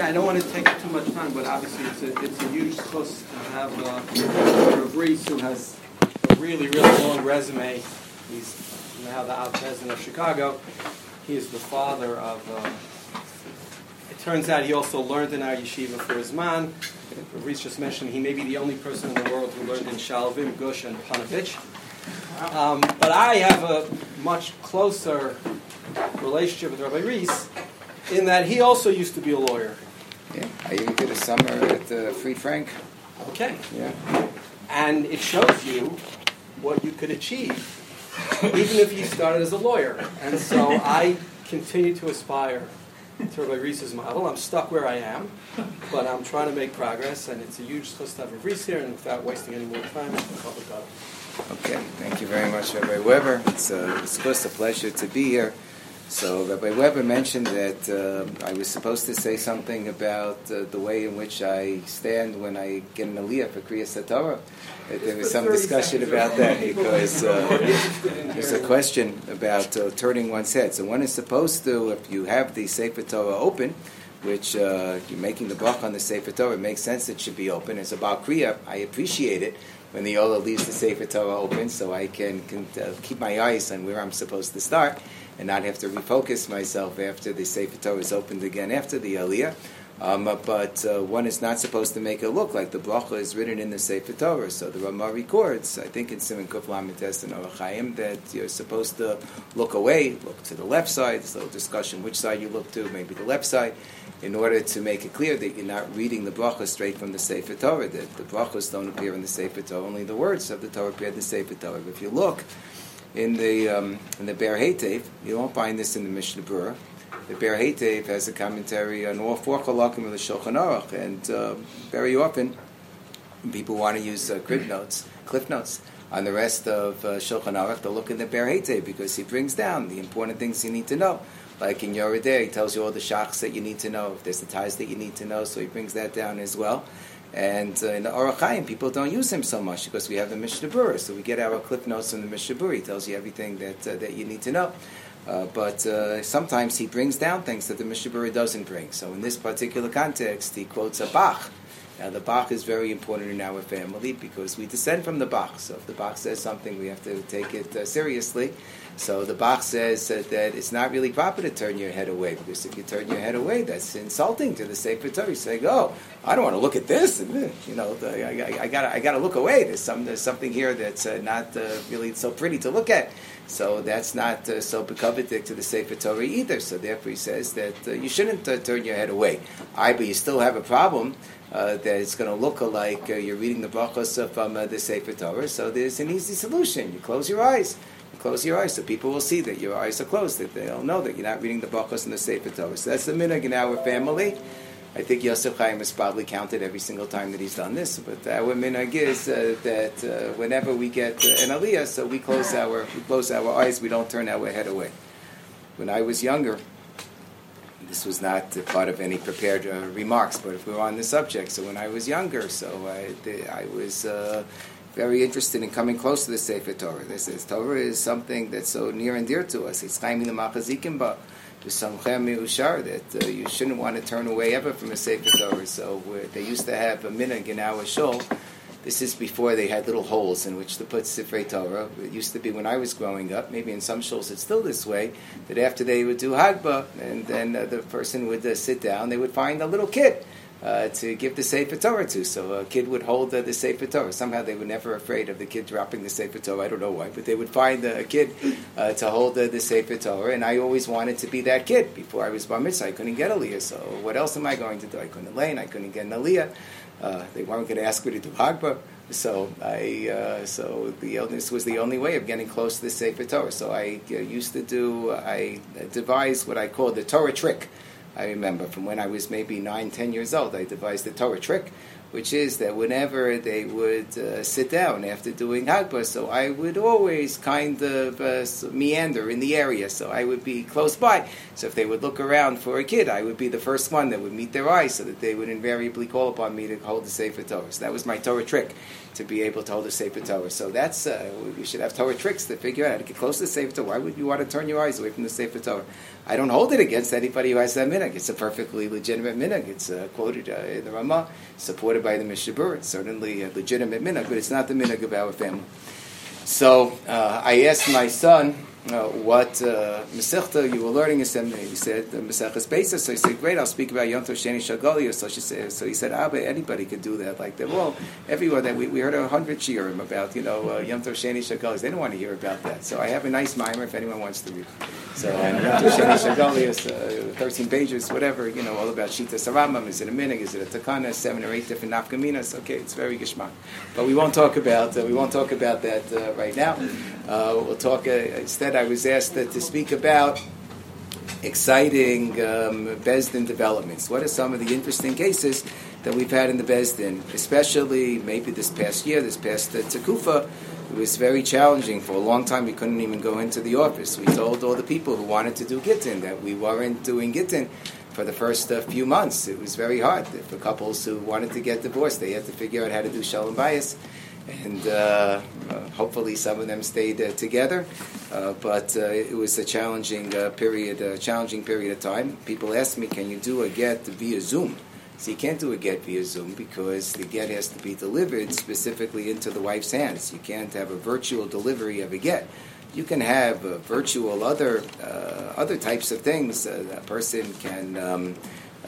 Yeah, I don't want to take too much time, but obviously it's a, it's a huge plus to have uh, Rav Reese, who has a really, really long resume. He's now the out president of Chicago. He is the father of. Uh, it turns out he also learned in our yeshiva for his man. Rav Reese just mentioned he may be the only person in the world who learned in Shalvim, Gush, and Panovich. Um, but I have a much closer relationship with Rabbi Reese in that he also used to be a lawyer. I even did a summer at uh, Fried Frank. Okay. Yeah. And it shows you what you could achieve, even if you started as a lawyer. And so I continue to aspire to Rabbi Reese's model. I'm stuck where I am, but I'm trying to make progress, and it's a huge list to have Rabbi Reese here, and without wasting any more time, I'll. Okay, thank you very much, Rabbi Weber. It's, uh, it's of course a pleasure to be here. So Rabbi Weber mentioned that uh, I was supposed to say something about uh, the way in which I stand when I get an aliyah for Kriya Satorah. There was some discussion about that because uh, there's a question about uh, turning one's head. So one is supposed to, if you have the Sefer Torah open, which uh, you're making the block on the Sefer Torah, it makes sense it should be open. As about Kriya, I appreciate it when the Ola leaves the Sefer Torah open so I can, can uh, keep my eyes on where I'm supposed to start and not have to refocus myself after the Sefer Torah is opened again after the Aliyah. Um, but uh, one is not supposed to make it look like the bracha is written in the Sefer Torah. So the Ramah records, I think in Simon Kuf Lamites and Orach Chayim, that you're supposed to look away, look to the left side. There's So discussion which side you look to, maybe the left side, in order to make it clear that you're not reading the bracha straight from the Sefer Torah. That the brachas don't appear in the Sefer Torah, only the words of the Torah appear in the Sefer Torah. If you look in the um, in the Ba'er Hetev, you won't find this in the Mishnah Berurah. The Ba'er Hetev has a commentary on all four halakim of the Shulchan Aruch, and uh, very often people want to use uh, crib notes, cliff notes on the rest of uh, Shulchan Aruch. They'll look in the Ba'er Hetev because he brings down the important things you need to know. Like in Yoreh De'ah, he tells you all the shachs that you need to know. If there's the ties that you need to know, so he brings that down as well. And uh, in the Orach people don't use him so much because we have the Mishnah Berurah, so we get our clip notes from the Mishnah Berurah. He tells you everything that uh, that you need to know. Uh, but uh, sometimes he brings down things that the Mishnah Berurah doesn't bring. So in this particular context, he quotes a Bach. Now the Bach is very important in our family because we descend from the Bach. So if the Bach says something, we have to take it uh, seriously. So the Bach says that, that, it's not really proper to turn your head away because if you turn your head away, that's insulting to the Sefer Torah. You say, "Oh, I don't want to look at this," and you know, the, I, got I got to look away. There's some there's something here that's uh, not uh, really so pretty to look at. So that's not uh, so bekovedik to the Sefer Torah either. So therefore, he says that uh, you shouldn't uh, turn your head away. I, but you still have a problem. Uh, that it's going to look like you're reading the brachos from the Sefer Torah. So there's an easy solution. You close your eyes close your eyes so people will see that your eyes are closed, that they'll know that you're not reading the Bachos and the Sefer Torah. So that's the minhag in our family. I think Yosef Chaim has probably counted every single time that he's done this, but our minhag is uh, that uh, whenever we get uh, an aliyah, so we close our we close our eyes, we don't turn our head away. When I was younger, this was not part of any prepared uh, remarks, but if we were on the subject, so when I was younger, so I, I was uh, very interested in coming close to the Sefer Torah. This is Torah is something that's so near and dear to us. It's Chaim the Machazikim Ushar that uh, you shouldn't want to turn away ever from a Sefer Torah. So they used to have a minhag in our shul. This is before they had little holes in which to put Sefer Torah. It used to be when I was growing up. Maybe in some shuls it's still this way. That after they would do Hagba, and then uh, the person would uh, sit down, they would find a little kid uh, to give the Sefer Torah to. So a kid would hold uh, the Sefer Torah. Somehow they were never afraid of the kid dropping the Sefer Torah. I don't know why, but they would find a kid uh, to hold the Sefer Torah. And I always wanted to be that kid. Before I was bar mitzvah, I couldn't get aliyah. So what else am I going to do? I couldn't lane. I couldn't get an aliyah. Uh, they weren't going to ask me to do hagba. So I, so the illness was the only way of getting close to the Sefer Torah. So I used to do, I devised what I called the Torah trick. I remember from when I was maybe nine, ten years old, I devised a Torah trick, which is that whenever they would uh, sit down after doing Hagbah, so I would always kind of uh, meander in the area, so I would be close by. So if they would look around for a kid, I would be the first one that would meet their eyes, so that they would invariably call upon me to hold the Sefer Torah. So that was my Torah trick to be able to hold the Sefer Torah. So that's uh, we should have Torah tricks to figure out how to get close to the Sefer Torah. Why would you want to turn your eyes away from the Sefer Torah? I don't hold it against anybody who has that minhag. It's a perfectly legitimate minhag. It's uh, quoted uh, in the Ramah, supported by the Mechaber. It's certainly a legitimate minhag, but it's not the minhag of our family. So uh, I asked my son, uh, what uh, you were learning in seminary. He said, uh, Maseches Beis. So he said, great, I'll speak about Yom Sheni Shagalia. So, she said, so he said, Abba, anybody can do that. Like, they're all, everywhere that we, we heard a hundred shiurim about, you know, uh, Yom Sheni Shagalia. They don't want to hear about that. So I have a nice mimer if anyone wants to read. So Yom Tov Sheni Shagalia, uh, 13 pages, whatever, you know, all about Shita Saramam. Is it a minhag? Is it a takana? Seven or eight different nafkaminas. Okay, it's very gishmak. But we won't talk about, uh, we won't talk about that uh, right now. Uh, we'll talk, instead I was asked to speak about exciting um, Besdin developments. What are some of the interesting cases that we've had in the Besdin, especially maybe this past year, this past uh, Takufa? It was very challenging. For a long time, we couldn't even go into the office. We told all the people who wanted to do Gittin that we weren't doing Gittin for the first uh, few months. It was very hard. For couples who wanted to get divorced, they had to figure out how to do Shalom Bayis and uh, uh, hopefully some of them stayed uh, together. Uh, but uh, it was a challenging uh, period, challenging period of time. People asked me, "Can you do a get via Zoom?" So you can't do a get via Zoom because the get has to be delivered specifically into the wife's hands. You can't have a virtual delivery of a get. You can have virtual other other types of things. a person can. Um,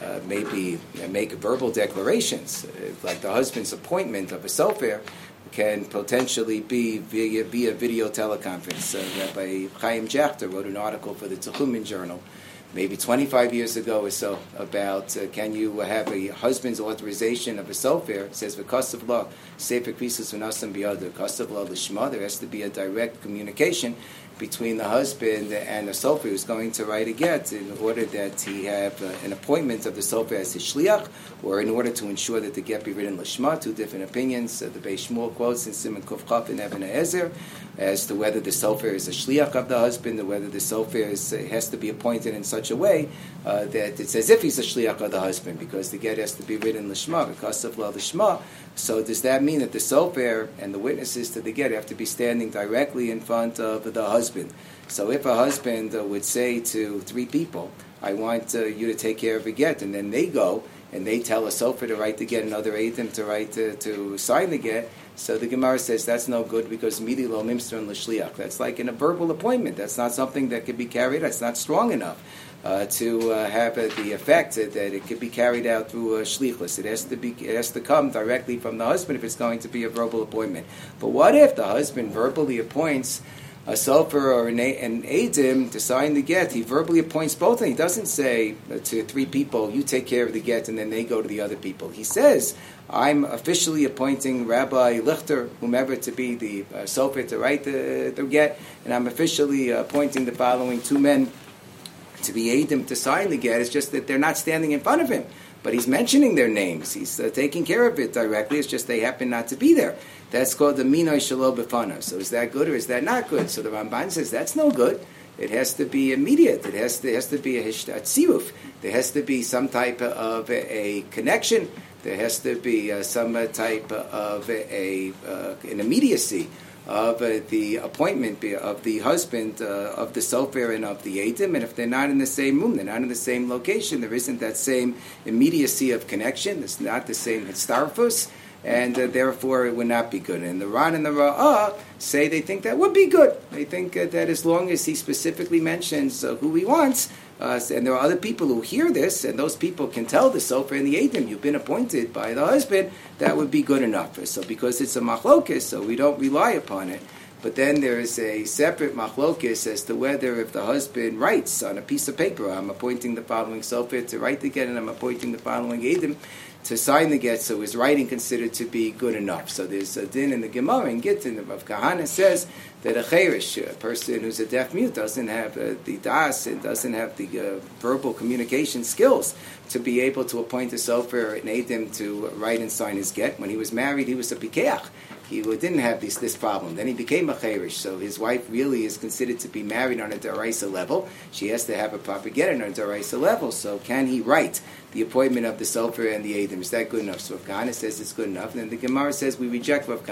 uh, maybe make verbal declarations, like the husband's appointment of a sofer can potentially be via, via video teleconference. Uh, Rabbi Chaim Jachter wrote an article for the Techumin Journal maybe 25 years ago or so about uh, can you have a husband's authorization of a sofer? It says, the cost of law, sefer krisus v'nasam biyadu, cost of law l'shma, there has to be a direct communication between the husband and the sofer who's going to write a get in order that he have uh, an appointment of the sofer as his shliach, or in order to ensure that the get be written l'shma. Two different opinions. Uh, the Beis Shmuel quotes in Simon Kuf and Eben Ezer as to whether the sofer is a shliach of the husband, or whether the sofer is, uh, has to be appointed in such a way uh, that it's as if he's a shliach of the husband, because the get has to be written because of la l'shma. So does that mean that the sofer and the witnesses to the get have to be standing directly in front of the husband? So if a husband uh, would say to three people, I want uh, you to take care of a get, and then they go and they tell a sofer to write the get, another them to write to, to sign the get, so the Gemara says that's no good because midi lo and l'shliach. That's like in a verbal appointment. That's not something that can be carried. That's not strong enough. Uh, to uh, have uh, the effect that it could be carried out through a shlichus. It has to be, it has to come directly from the husband if it's going to be a verbal appointment. But what if the husband verbally appoints a sofer or an, an adim to sign the get? He verbally appoints both, and he doesn't say to three people, "You take care of the get," and then they go to the other people. He says, "I'm officially appointing Rabbi Lichter, whomever, to be the uh, sofer to write the, the get, and I'm officially appointing the following two men." to be Adim to sign the get. It's just that they're not standing in front of him. But he's mentioning their names. He's uh, taking care of it directly. It's just they happen not to be there. That's called the Minoi Shalom Befana. So is that good or is that not good? So the Ramban says that's no good. It has to be immediate. It has to, has to be a tziruf. There has to be some type of a, a connection. There has to be uh, some type of a, a uh, an immediacy of uh, the appointment of the husband uh, of the sofer and of the Adim, and if they're not in the same room, they're not in the same location, there isn't that same immediacy of connection, it's not the same hitzarfus, and uh, therefore it would not be good. And the Ran and the Ra'ah say they think that would be good. They think uh, that as long as he specifically mentions uh, who he wants, uh, and there are other people who hear this, and those people can tell the Sofer and the Adim, you've been appointed by the husband, that would be good enough. So because it's a machlokis, so we don't rely upon it. But then there is a separate machlokis as to whether if the husband writes on a piece of paper, I'm appointing the following Sofer to write the get, and I'm appointing the following Adim to sign the get, so is writing considered to be good enough? So there's a din in the Gemara in Gittin of Kahana says that a cherish, a person who's a deaf mute, doesn't have uh, the das and doesn't have the uh, verbal communication skills to be able to appoint a sofer and aid to write and sign his get. When he was married, he was a pikeach. He didn't have this, this problem. Then he became a cherish, so his wife really is considered to be married on a deraisa level. She has to have a proper get on a deraisa level. So can he write the appointment of the sofer and the adim? Is that good enough? So if says it's good enough, then the Gemara says we reject Rav.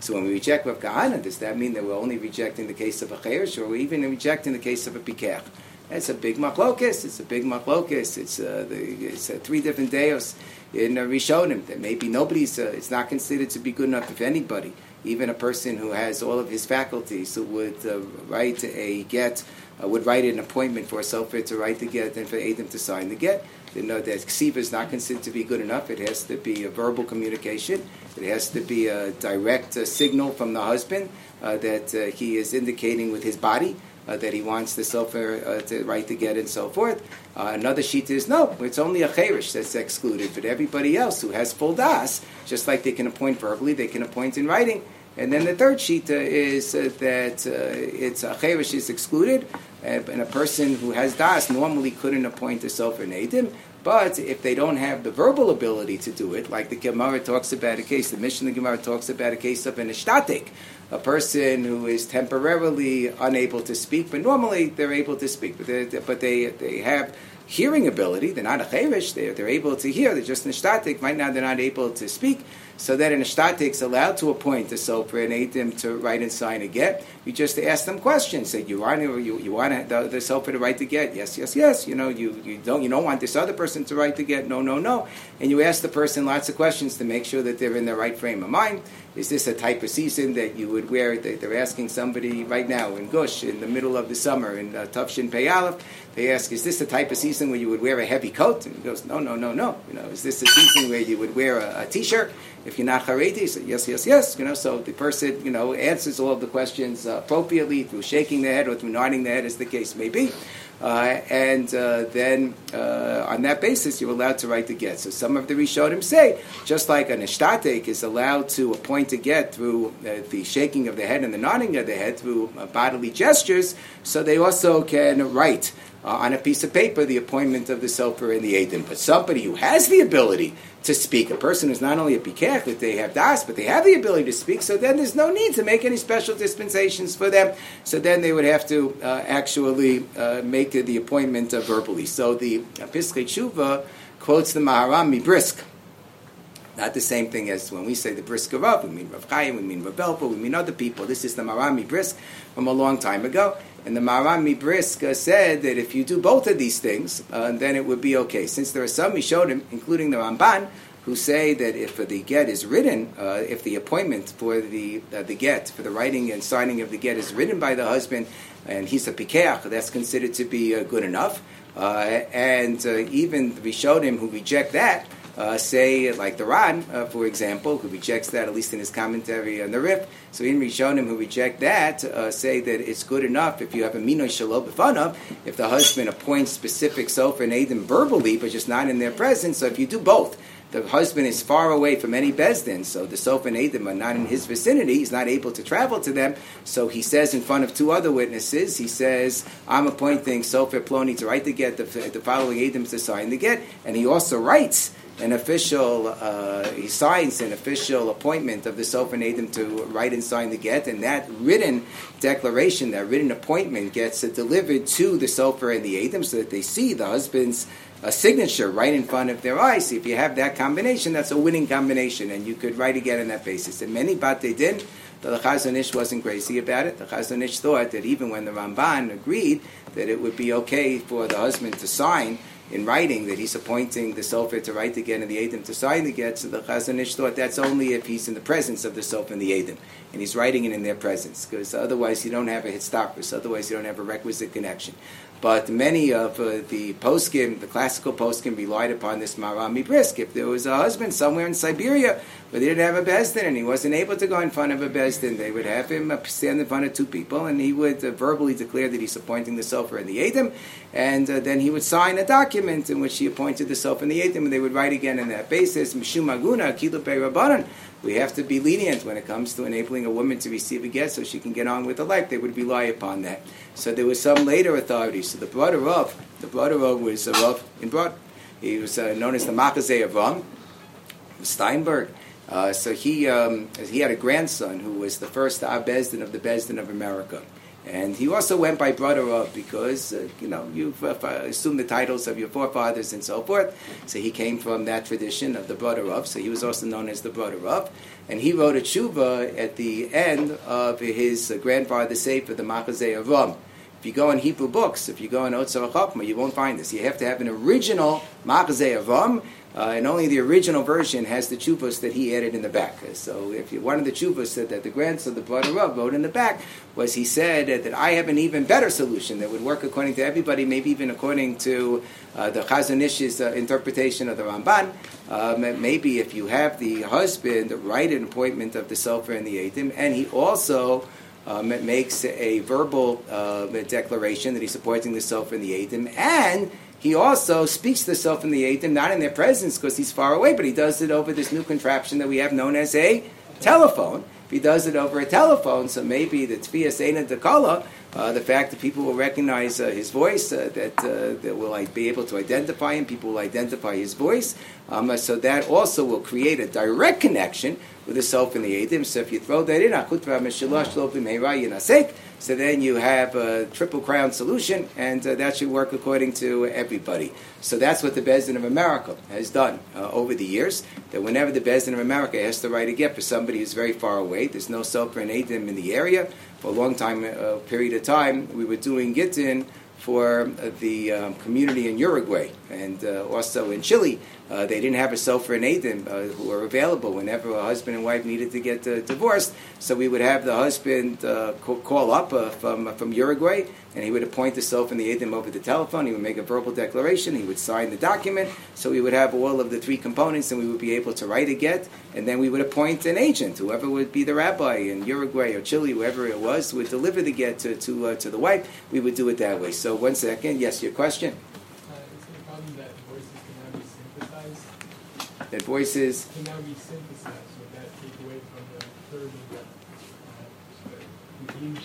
So when we reject Rav does that mean that we're only rejecting the case of a cherish, or we even rejecting the case of a pikach? It's a big machlokes. It's a big machlokes. It's uh, the, it's uh, three different deos in uh, Rishonim that maybe nobody's. Uh, it's not considered to be good enough if anybody, even a person who has all of his faculties, who would uh, write a get, uh, would write an appointment for a sofer to write the get and for Adam to sign the get. They know that ksiva is not considered to be good enough. It has to be a verbal communication. It has to be a direct uh, signal from the husband uh, that he is indicating with his body uh, that he wants the sofer uh, to write the get and so forth. Uh, another sheet is no, it's only a cherish that's excluded, but everybody else who has full das, just like they can appoint verbally, they can appoint in writing. And then the third sheet uh, is uh, that uh, it's a cherish is excluded, and a person who has das normally couldn't appoint a sofer nadim. But if they don't have the verbal ability to do it, like the Gemara talks about a case, the Mishnah Gemara talks about a case of an ishtatik, a person who is temporarily unable to speak, but normally they're able to speak, but, but they, they have hearing ability. They're not a chayrish. They're, they're able to hear. They're just nishtatik. Right now, they're not able to speak. So that an ishtatik is allowed to appoint a sofer and aid them to write and sign a get. You just ask them questions. Say, you want to, you, you want the, the sofer to write the get? Yes, yes, yes. You know, you, you don't you don't want this other person to write to get? No, no, no. And you ask the person lots of questions to make sure that they're in the right frame of mind. Is this a type of season that you would wear? They're asking somebody right now in Gush in the middle of the summer in uh, Tufshin Pei Aleph. They ask, is this the type of season where you would wear a heavy coat? And he goes, no, no, no, no. You know, is this a season where you would wear a, a t-shirt? If you're not Haredi, yes, yes, yes. You know, so the person, you know, answers all of the questions appropriately through shaking their head or through nodding their head, as the case may be. Uh, and uh, then uh, on that basis, you're allowed to write the get. So some of the Rishonim say, just like an ishtatek is allowed to appoint a get through uh, the shaking of the head and the nodding of the head through uh, bodily gestures, so they also can write uh, on a piece of paper the appointment of the sofer and the Adim. But somebody who has the ability to speak, a person who's not only a pikech, that they have das, but they have the ability to speak, so then there's no need to make any special dispensations for them. So then they would have to uh, actually uh, make the appointment verbally. So the Pischei Tshuva quotes the Maharam Mibrisk. Not the same thing as when we say the Brisk Rav, we mean Rav Chaim, we mean Rav Elpa, we mean other people. This is the Maharam brisk from a long time ago. And the Maharam Mibrisk uh, said that if you do both of these things, uh, then it would be okay. Since there are some Mishodim, including the Ramban, who say that if the get is written, uh, if the appointment for the uh, the get, for the writing and signing of the get is written by the husband, and he's a pikeach, that's considered to be uh, good enough. Uh, and even the Rishonim who reject that, uh, say, like the Ran, uh, for example, who rejects that, at least in his commentary on the Rif. So in Rishonim who reject that, uh, say that it's good enough if you have a Minoy Shalom B'fanav, if the husband appoints specific sofer and Adim verbally, but just not in their presence. So if you do both, the husband is far away from any Bezdin, so the Sof and Adam are not in his vicinity. He's not able to travel to them. So he says in front of two other witnesses, he says, I'm appointing Sofer Ploni to write the get, the, the following Adam to sign the get. And he also writes an official, uh, he signs an official appointment of the Sofer Adam to write and sign the get, and that written declaration, that written appointment gets delivered to the Sofer and the Adam so that they see the husband's uh, signature right in front of their eyes. If you have that combination, that's a winning combination, and you could write again on that basis. And many Bate did. The Chazon Ish wasn't crazy about it. The Chazon Ish thought that even when the Ramban agreed that it would be okay for the husband to sign in writing that he's appointing the Sofer to write again and the Adam to sign the get. So the Chazon Ish thought that's only if he's in the presence of the Sofer and the Adam, and he's writing it in their presence, because otherwise you don't have a hitstopus, otherwise you don't have a requisite connection. But many of uh, the poskim, the classical poskim, relied upon this marami brisk. If there was a husband somewhere in Siberia, but he didn't have a bezdin and he wasn't able to go in front of a bezdin, they would have him stand in front of two people, and he would uh, verbally declare that he's appointing the sofer and the Adam, and uh, then he would sign a document in which he appointed the sofer and the Adam, and they would write again on that basis, Mishum Aguna, Rabbanan, we have to be lenient when it comes to enabling a woman to receive a get so she can get on with her life. They would rely upon that. So there was some later authorities. So the Broder Rav, the Broder Rav was a Rav in Brod. He was uh, known as the Machazeh Avraham, Steinberg. Uh, so he, um, he had a grandson who was the first Bezdin of the Bezdin of America. And he also went by Broder Rav because, uh, you know, you uh, assume the titles of your forefathers and so forth. So he came from that tradition of the Broder Rav. So he was also known as the Broder Rav. And he wrote a tshuva at the end of his uh, grandfather's sefer, the Machazeh Avraham. If you go in Hebrew books, if you go in Otzar Chokmah, you won't find this. You have to have an original Machazeh Avraham, uh, and only the original version has the chuvas that he added in the back. So if you, one of the chuvas said that the grandson, the Broder Rav, wrote in the back was he said that I have an even better solution that would work according to everybody, maybe even according to uh, the Chazon Ish's uh, interpretation of the Ramban. Um, maybe if you have the husband write an appointment of the Sofer and the Eidim, and he also um, makes a verbal uh, declaration that he's supporting the Sofer and the Eidim, and he also speaks to the Sofer and the Eidim, not in their presence because he's far away, but he does it over this new contraption that we have known as a telephone. If he does it over a telephone, so maybe the Tfias Eina Dekala, uh, the fact that people will recognize uh, his voice, uh, that, uh, that will like, be able to identify him, people will identify his voice. Um, so that also will create a direct connection with the self in the Eidim. So if you throw that in, so then you have a triple crown solution, and uh, that should work according to everybody. So that's what the Bezdin of America has done uh, over the years. That whenever the Bezdin of America has to write a get for somebody who's very far away, there's no Sofer and in the area. For a long time, uh, period of time, we were doing Gittin for the um, community in Uruguay and uh, also in Chile. Uh, they didn't have a sofer and Adim uh, who were available whenever a husband and wife needed to get uh, divorced. So we would have the husband uh, call up uh, from, from Uruguay and he would appoint the sofer and the Adim over the telephone. He would make a verbal declaration. He would sign the document. So we would have all of the three components and we would be able to write a get. And then we would appoint an agent, whoever would be the rabbi in Uruguay or Chile, whoever it was, would deliver the get to, to, to the wife. We would do it that way. So one second. Yes, your question? That voices can now be synthesized, so that take away from the that uh,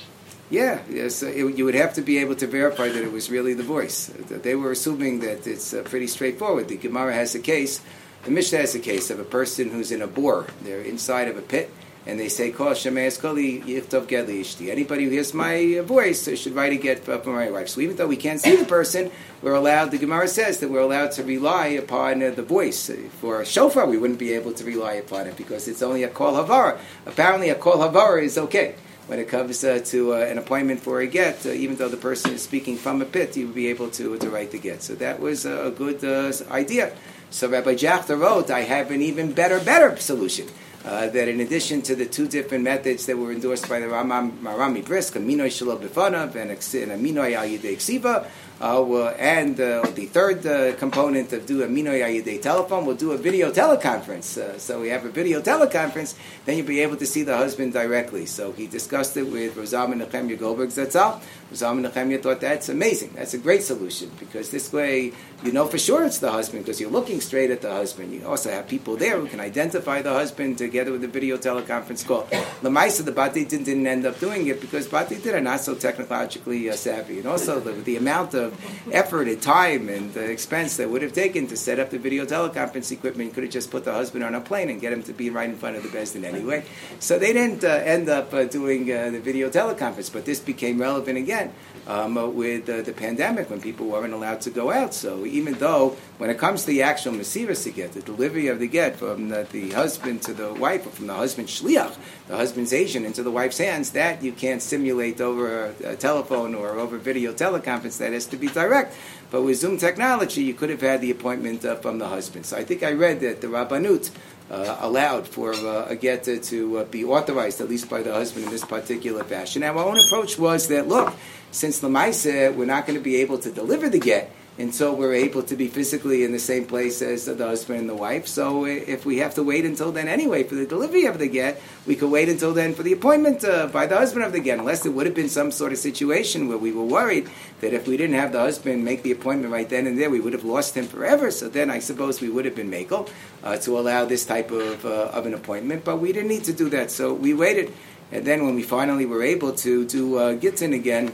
yeah, yes, it, you would have to be able to verify that it was really the voice. They were assuming that it's uh, pretty straightforward. The Gemara has a case, the Mishnah has a case of a person who's in a bore. They're inside of a pit, and they say, "Kol shemeis koli yichtov get ishti." Anybody who hears my voice should write a get for my wife. So even though we can't see the person, we're allowed. The Gemara says that we're allowed to rely upon uh, the voice. For a shofar, we wouldn't be able to rely upon it because it's only a kol havara. Apparently, a kol havara is okay when it comes uh, to uh, an appointment for a get, uh, even though the person is speaking from a pit, you would be able to, to write the get. So that was a good uh, idea. So Rabbi Jachter wrote, I have an even better, better solution uh, that in addition to the two different methods that were endorsed by the Rambam, Rami Brisk, Aminoi Shalom Bifanav and Al Yidei Ksiva, uh, and uh, the third uh, component of do a Minoy Ayidei telephone, we'll do a video teleconference. Uh, so we have a video teleconference, then you'll be able to see the husband directly. So he discussed it with Rosam and Nechemia Goldberg Zatzal. And Nechemia thought that's amazing. That's a great solution because this way you know for sure it's the husband because you're looking straight at the husband. You also have people there who can identify the husband together with the video teleconference call. Lamaisa, the Bati didn't, didn't end up doing it because Bati did are not so technologically uh, savvy. And also the, the amount of of effort and time and expense that would have taken to set up the video teleconference equipment. You could have just put the husband on a plane and get him to be right in front of the Bezdin anyway. So they didn't uh, end up uh, doing uh, the video teleconference, but this became relevant again um, uh, with uh, the pandemic when people weren't allowed to go out. So even though when it comes to the actual Mesiras to get, the delivery of the get from the, the, husband to the wife, or from the husband's shliach, the husband's agent, into the wife's hands, that you can't simulate over a, a telephone or over video teleconference. That has to be direct. But with Zoom technology, you could have had the appointment uh, from the husband. So I think I read that the Rabbanut uh, allowed for uh, a get to uh, be authorized, at least by the husband, in this particular fashion. Now, our own approach was that, look, since Lamaisa, we're not going to be able to deliver the get, until we're able to be physically in the same place as the husband and the wife. So if we have to wait until then anyway for the delivery of the get, we could wait until then for the appointment uh, by the husband of the get, unless there would have been some sort of situation where we were worried that if we didn't have the husband make the appointment right then and there, we would have lost him forever. So then I suppose we would have been makel uh, to allow this type of, uh, of an appointment, but we didn't need to do that. So we waited. And then when we finally were able to do uh, Gittin again,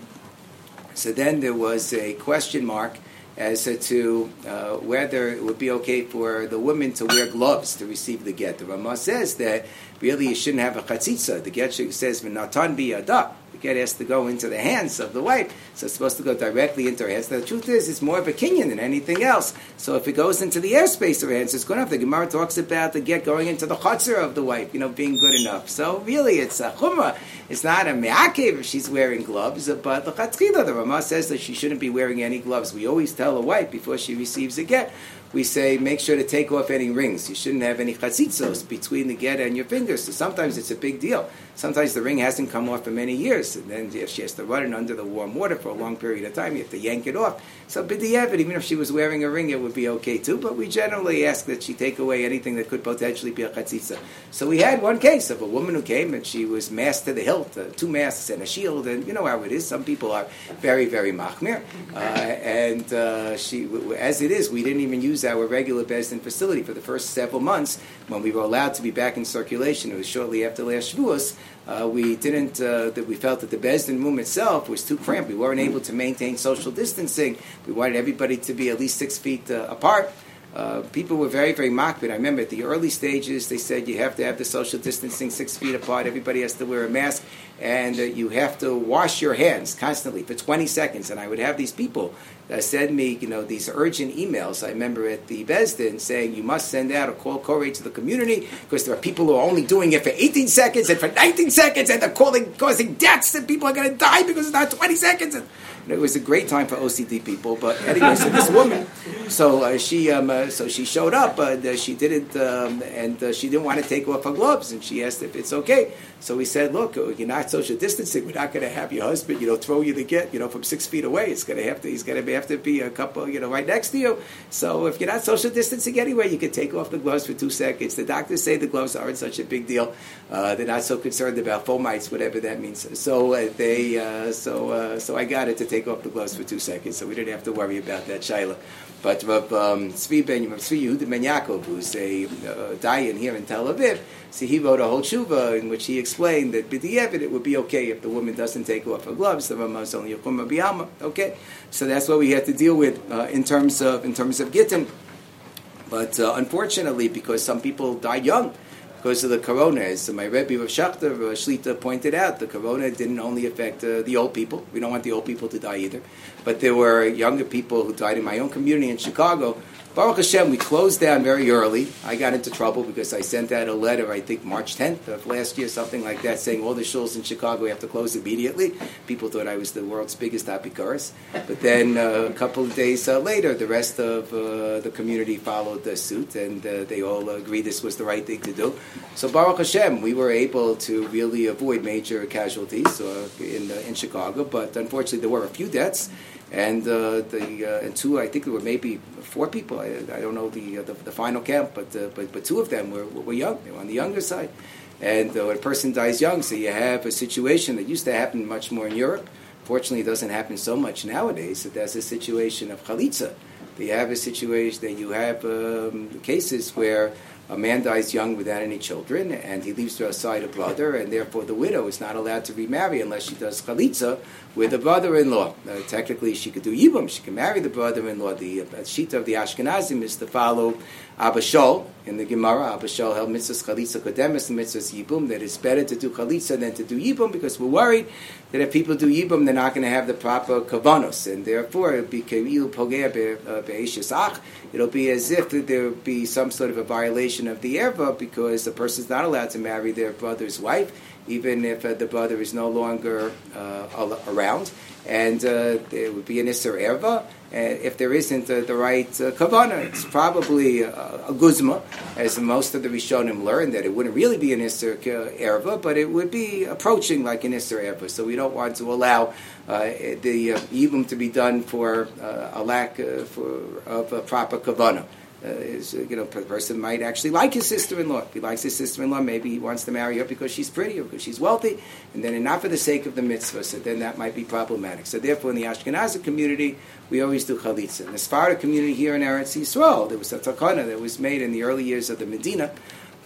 so then there was a question mark as to uh, whether it would be okay for the woman to wear gloves to receive the get. The Ramah says that really you shouldn't have a chatzitza. The get says v'natan biyada. Get has to go into the hands of the wife, so it's supposed to go directly into her hands. Now, the truth is, it's more of a kinyan than anything else. So if it goes into the airspace of her hands, it's good enough. The Gemara talks about the get going into the chutzner of the wife, you know, being good enough. So really, it's a chumrah. It's not a me'akev if she's wearing gloves, but the chatzchila, the Rama says that she shouldn't be wearing any gloves. We always tell a wife before she receives a get, we say make sure to take off any rings. You shouldn't have any chatzitzos between the get and your fingers. So sometimes it's a big deal. Sometimes the ring hasn't come off for many years, and then if she has to run it under the warm water for a long period of time, you have to yank it off. So b'di'evet, even if she was wearing a ring, it would be okay too. But we generally ask that she take away anything that could potentially be a chatzitza. So we had one case of a woman who came and she was masked to the hilt, uh, two masks and a shield, and you know how it is. Some people are very, very machmir, uh, and uh, she, as it is, we didn't even use our regular Besdin facility for the first several months when we were allowed to be back in circulation. It was shortly after last Shavuos. Uh, we didn't uh, that we felt that the Besdin room itself was too cramped. We weren't able to maintain social distancing. We wanted everybody to be at least six feet uh, apart. Uh, people were very, very mocked. But I remember at the early stages, they said you have to have the social distancing six feet apart. Everybody has to wear a mask, and uh, you have to wash your hands constantly for 20 seconds. And I would have these people uh, send me, you know, these urgent emails. I remember at the Besdin saying you must send out a kol korei to the community because there are people who are only doing it for 18 seconds and for 19 seconds, and they're calling, causing deaths, and people are going to die because it's not 20 seconds. And, it was a great time for OCD people. But anyway, so this woman, so uh, she um, uh, so she showed up, uh, she didn't, um, and uh, she didn't want to take off her gloves, and she asked if it's okay. So we said, look, uh, you're not social distancing. We're not going to have your husband, you know, throw you the get, you know, from six feet away. It's going to have to, he's going to have to be a couple, you know, right next to you. So if you're not social distancing anyway, you can take off the gloves for two seconds. The doctors say the gloves aren't such a big deal. Uh, they're not so concerned about fomites, whatever that means. So they, so so I got it take off the gloves for two seconds, so we didn't have to worry about that shaila. But Rav um, Tzvi Ben Yehuda Ben Yaakov, who's a uh, Dayan here in Tel Aviv, see, he wrote a whole tshuva in which he explained that b'di'evet it would be okay if the woman doesn't take off her gloves. The Rama is only a kumma biyama. Okay, so that's what we had to deal with uh, in terms of in terms of gittin. But uh, unfortunately, because some people died young because of the corona. As my Rebbe Rav Shachter uh, Shlita pointed out, the corona didn't only affect uh, the old people. We don't want the old people to die either. But there were younger people who died in my own community in Chicago Baruch Hashem, we closed down very early. I got into trouble because I sent out a letter, I think March 10th of last year, something like that, saying all the shuls in Chicago have to close immediately. People thought I was the world's biggest apikoros. But then uh, a couple of days uh, later, the rest of uh, the community followed the suit, and uh, they all agreed this was the right thing to do. So Baruch Hashem, we were able to really avoid major casualties uh, in, uh, in Chicago, but unfortunately there were a few deaths and uh, the uh, and two, I think there were maybe four people. I, I don't know the, uh, the, the final count, but uh, but but two of them were were young. They were on the younger side, and uh, when a person dies young, so you have a situation that used to happen much more in Europe. Fortunately, it doesn't happen so much nowadays. That there's a situation of chalitza. You have a situation that you have um, cases where a man dies young without any children, and he leaves to her side a brother, and therefore the widow is not allowed to remarry unless she does chalitza with a brother-in-law. Uh, technically, she could do yibum; she can marry the brother-in-law. The uh, shita of the Ashkenazim is to follow Abba Shaul in the Gemara. Abba Shaul held mitzvahs chalitza kodemis and mitzvahs yibum. That it's better to do chalitza than to do yibum because we're worried that if people do yibum, they're not going to have the proper kavanos, and therefore it'll be uh, It'll be as if there would be some sort of a violation of the erva because the person is not allowed to marry their brother's wife, even if uh, the brother is no longer uh, around, and uh, there would be an isser erva. And if there isn't uh, the right uh, kavana, it's probably a, a guzma, as most of the Rishonim learned that it wouldn't really be an isser erva, but it would be approaching like an isser erva. So we don't want to allow uh, the uh, to be done for uh, a lack for, of a proper kavana uh, is, you know, a person might actually like his sister-in-law. If he likes his sister-in-law, maybe he wants to marry her because she's pretty or because she's wealthy, and then not for the sake of the mitzvah. So then that might be problematic. So therefore, in the Ashkenazi community, we always do chalitza. In the Sephardic community here in Eretz Yisrael, there was a takana that was made in the early years of the Medina.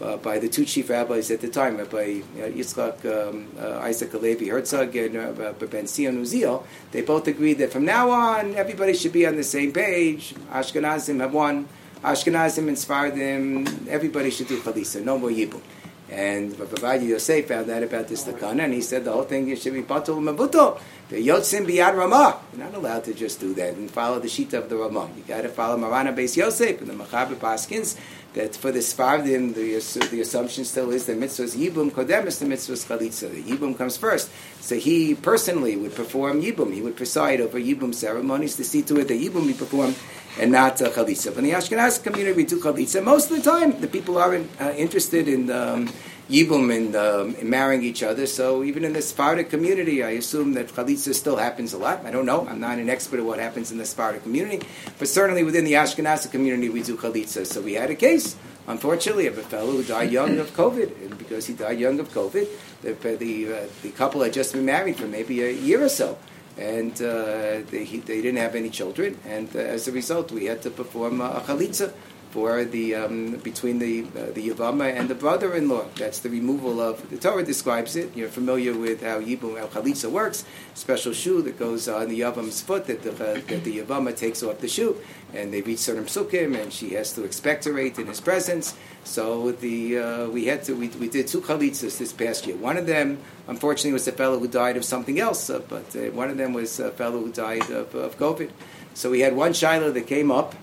Uh, by the two chief rabbis at the time, Rabbi uh, Yitzchak um, uh, Isaac HaLevi Herzog and uh, Ben Zion Uziel, they both agreed that from now on everybody should be on the same page. Ashkenazim have one, Ashkenazim and Sfardim, everybody should do Chalisa, no more Yibum. And Rabbi Yosef found out about this takana, and he said the whole thing should be batul mavuto. The yotzim biyad Ramah. You're not allowed to just do that and follow the sheet of the Ramah. You got to follow Marana Beis Yosef and the Machaber Paskins. That for the Sfardim, the, the assumption still is that mitzvahs yibum kodemis the mitzvahs chalitza. The yibum comes first. So he personally would perform yibum. He would preside over yibum ceremonies to see to it that yibum be performed and not uh, chalitza. But in the Ashkenaz community, we do chalitza. Most of the time, the people aren't uh, interested in um, yibum and um, in marrying each other. So even in the Sephardic community, I assume that chalitza still happens a lot. I don't know. I'm not an expert of what happens in the Sephardic community, but certainly within the Ashkenazi community, we do chalitza. So we had a case, unfortunately, of a fellow who died young of COVID, and because he died young of COVID, the the, uh, the couple had just been married for maybe a year or so and uh, they, they, didn't have any children, and uh, as a result, we had to perform a chalitza for the um, between the uh, the Yavama and the brother-in-law. That's the removal of the Torah describes it. You're familiar with how Yibum how Chalitza works. Special shoe that goes on the Yavam's foot that the uh, that the Yavama takes off the shoe, and they reach certain psukim, and she has to expectorate in his presence. So the uh, we had to we, we did two chalitzas this past year. One of them, unfortunately, was a fellow who died of something else, uh, but uh, one of them was a fellow who died of, of COVID. So we had one shiloh that came up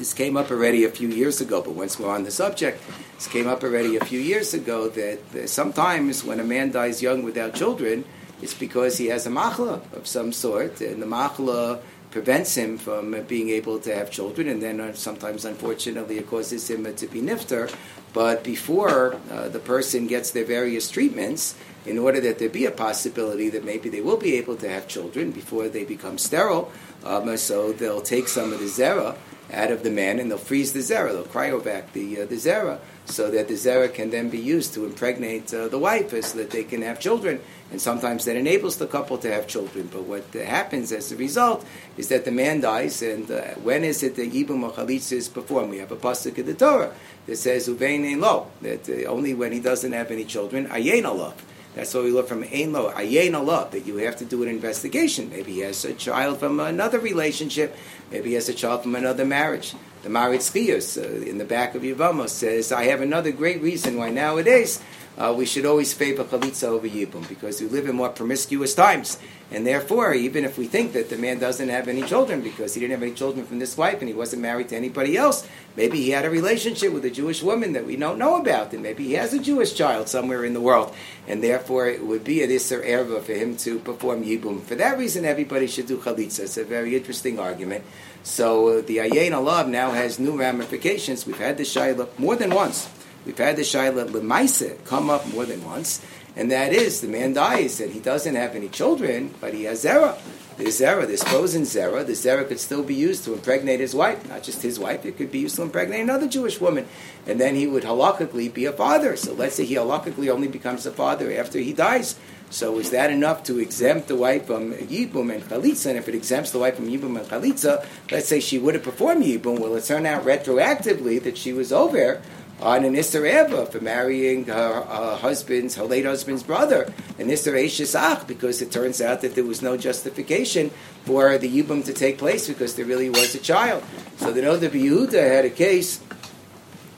this came up already a few years ago, but once we're on the subject, this came up already a few years ago that sometimes when a man dies young without children, it's because he has a machla of some sort, and the machla prevents him from being able to have children, and then uh, sometimes, unfortunately, it causes him to be nifter. But before uh, the person gets their various treatments, in order that there be a possibility that maybe they will be able to have children before they become sterile, um, so they'll take some of the zera out of the man, and they'll freeze the zera. They'll cryovac the uh, the zera so that the zera can then be used to impregnate uh, the wife, so that they can have children. And sometimes that enables the couple to have children. But what happens as a result is that the man dies, and uh, when is it that yibum or chalitza is performed? We have a pasuk in the Torah that says uvein lo that uh, only when he doesn't have any children ayin Allah. That's what we look from Ein Lo, that you have to do an investigation. Maybe he has a child from another relationship. Maybe he has a child from another marriage. The Maharatz Chayes, uh, in the back of Yavama says, I have another great reason why nowadays uh, we should always favor chalitza over yibum because we live in more promiscuous times, and therefore, even if we think that the man doesn't have any children because he didn't have any children from this wife and he wasn't married to anybody else, maybe he had a relationship with a Jewish woman that we don't know about, and maybe he has a Jewish child somewhere in the world, and therefore it would be an isser erva for him to perform yibum. For that reason, everybody should do chalitza. It's a very interesting argument. So uh, the ayin alav now has new ramifications. We've had the shayla more than once We've had the Shaila Lemaisa come up more than once, and that is the man dies and he doesn't have any children, but he has Zera. There's Zera, there's frozen Zera. The Zera could still be used to impregnate his wife, not just his wife, it could be used to impregnate another Jewish woman. And then he would halakhically be a father. So let's say he halakhically only becomes a father after he dies. So is that enough to exempt the wife from Yibum and Chalitza? And if it exempts the wife from Yibum and Chalitza, let's say she would have performed Yibum, will it turn out retroactively that she was over on an Isser for marrying her, her, husband's, her late husband's brother, an Isser Eshesach, because it turns out that there was no justification for the Yibum to take place because there really was a child. So the Noda Yehuda had a case,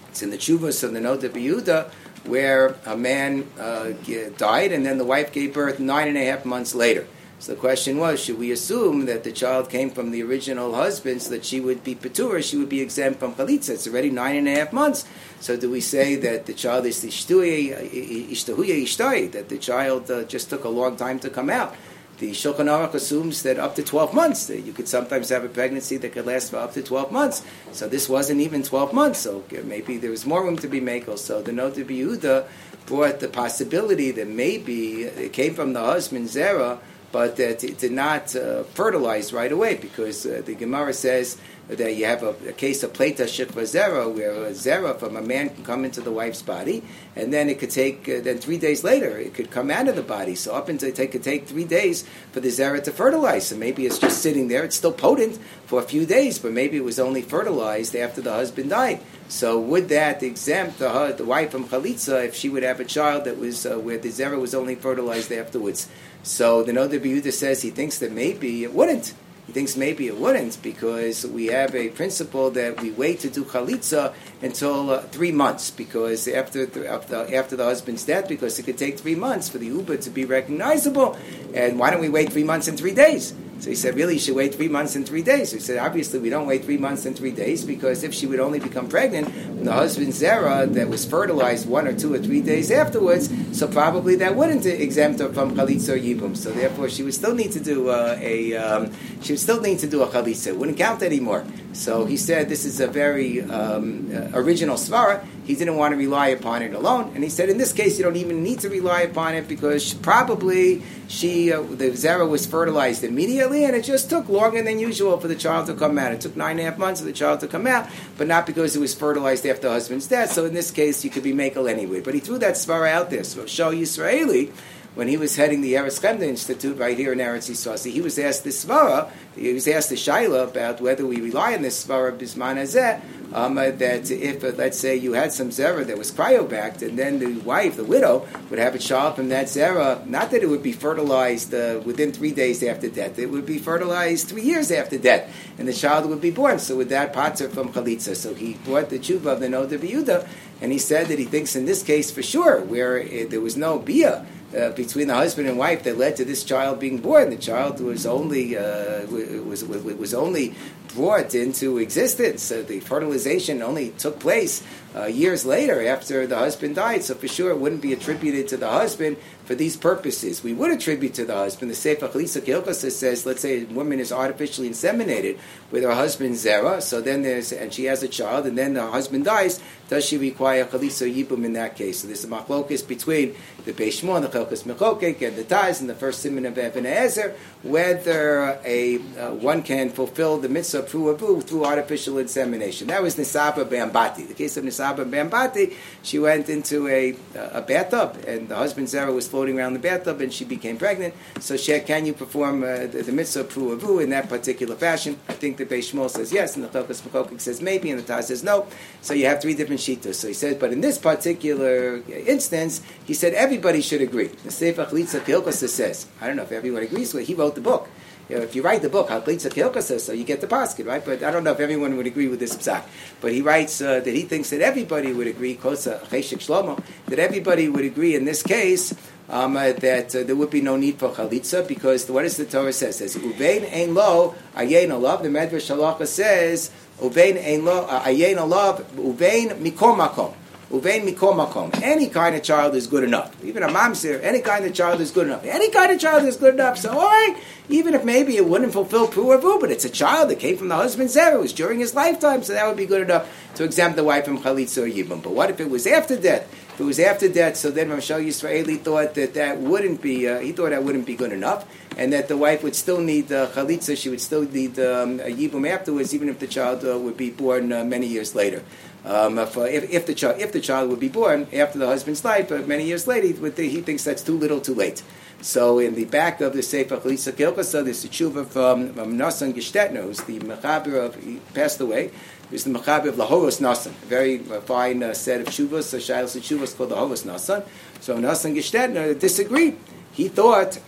it's in the Chuvas of the Noda Yehuda, where a man uh, died and then the wife gave birth nine and a half months later. So the question was, should we assume that the child came from the original husband so that she would be patur, she would be exempt from chalitza? It's already nine and a half months. So do we say that the child is ishtahuye ishtai, that the child uh, just took a long time to come out? The Shulchan Aruch assumes that up to 12 months, that you could sometimes have a pregnancy that could last for up to 12 months. So this wasn't even 12 months, so maybe there was more room to be makel. So the Note of Yehuda brought the possibility that maybe it came from the husband Zerah, but that it did not uh, fertilize right away because uh, the Gemara says that you have a, a case of pleta shikva zera, where a zera from a man can come into the wife's body, and then it could take, uh, then three days later, it could come out of the body. So up until it could take three days for the zera to fertilize. So maybe it's just sitting there. It's still potent for a few days, but maybe it was only fertilized after the husband died. So would that exempt the, the wife from chalitza if she would have a child that was uh, where the zera was only fertilized afterwards? So the Noda Yehuda says he thinks that maybe it wouldn't. Thinks maybe it wouldn't because we have a principle that we wait to do chalitza until uh, three months because after the, after, after the husband's death, because it could take three months for the uber to be recognizable. And why don't we wait three months and three days? So he said, really, you should wait three months and three days. So he said, obviously, we don't wait three months and three days because if she would only become pregnant the husband's zera that was fertilized one or two or three days afterwards, so probably that wouldn't exempt her from chalitza or yibum. So therefore, she would still need to do uh, a um, she would still need to do a chalitza. It wouldn't count anymore. So he said this is a very um, uh, original svara. He didn't want to rely upon it alone, and he said in this case you don't even need to rely upon it because she, probably she uh, the zera was fertilized immediately, and it just took longer than usual for the child to come out. It took nine and a half months for the child to come out, but not because it was fertilized after the husband's death. So in this case, you could be makel anyway. But he threw that svara out there. So show Yisraeli when he was heading the Eretz Chemda Institute right here in Eretz Yisrael. He was asked this svara, he was asked the shaila about whether we rely on this svara bisman hazeh, um, uh, that if, uh, let's say, you had some zera that was cryobacked, and then the wife, the widow, would have a child from that zera, not that it would be fertilized uh, within three days after death, it would be fertilized three years after death, and the child would be born. So with that, pater from chalitza. So he brought the tshuva of the Noda B'Yuda, and he said that he thinks in this case for sure, where it, there was no bia, uh, between the husband and wife that led to this child being born. The child was only uh, was, was, was only brought into existence. Uh, the fertilization only took place uh, years later after the husband died. So for sure, it wouldn't be attributed to the husband for these purposes. We would attribute to the husband. The Sefer Chalisa Kilkasa says, let's say a woman is artificially inseminated with her husband's zera, so then there's and she has a child, and then the husband dies. Does she require Chalisa Yibum in that case? So there's a machlokis between the Beis Shmuel, the Chalkas Mechokek, and the Taz, and the first simon of Eben Ezer, whether a uh, one can fulfill the mitzvah through artificial insemination. That was Nisaba Bambati. The case of Nisaba Bambati, she went into a, a bathtub, and the husband's zera was floating around the bathtub, and she became pregnant. So, she, can you perform uh, the, the mitzvah pruavu in that particular fashion? I think the Beis Shmuel says yes, and the Chalkas Mechokek says maybe, and the Taz says no. So you have three different shitas. So he says, but in this particular instance, he said everybody should agree. The Sefer Chalitza Kilkosa says, I don't know if everyone agrees with it, he wrote the book. You know, if you write the book, Chalitza Kilkosa, so you get the basket, right? But I don't know if everyone would agree with this psak. But he writes uh, that he thinks that everybody would agree, Kosa Cheshik Shlomo, that everybody would agree in this case um, uh, that uh, there would be no need for chalitza because what does the Torah says? It says uvein ein lo ayin alav. The Medrash Halacha says uvein ein lo uh, ayin alav uvein mikom makom. Uvein mikom makom. Any kind of child is good enough. Even a mamzer, any kind of child is good enough. Any kind of child is good enough. So, all right, even if maybe it wouldn't fulfill pruavu, but it's a child that came from the husband's zera, it was during his lifetime, so that would be good enough to exempt the wife from chalitza or yibum. But what if it was after death? It was after that, so then Rav Shaul Yisraeli thought that that wouldn't be, uh, he thought that wouldn't be good enough, and that the wife would still need uh, chalitza, she would still need um, a yibum afterwards, even if the child uh, would be born uh, many years later. Um, if, uh, if, the child, if the child would be born after the husband's life, but many years later, he, he thinks that's too little, too late. So in the back of the Sefer Chalisa Kilkasa, there's a tshuva from, from Nassan Gestetner, who's the mechaber of, he passed away, He's the mechaber of Lahoros Nassan, a very uh, fine uh, set of shuvas, a shilas of shuvas called Lahoros Nassan. So Nassan Gestetner disagreed. He thought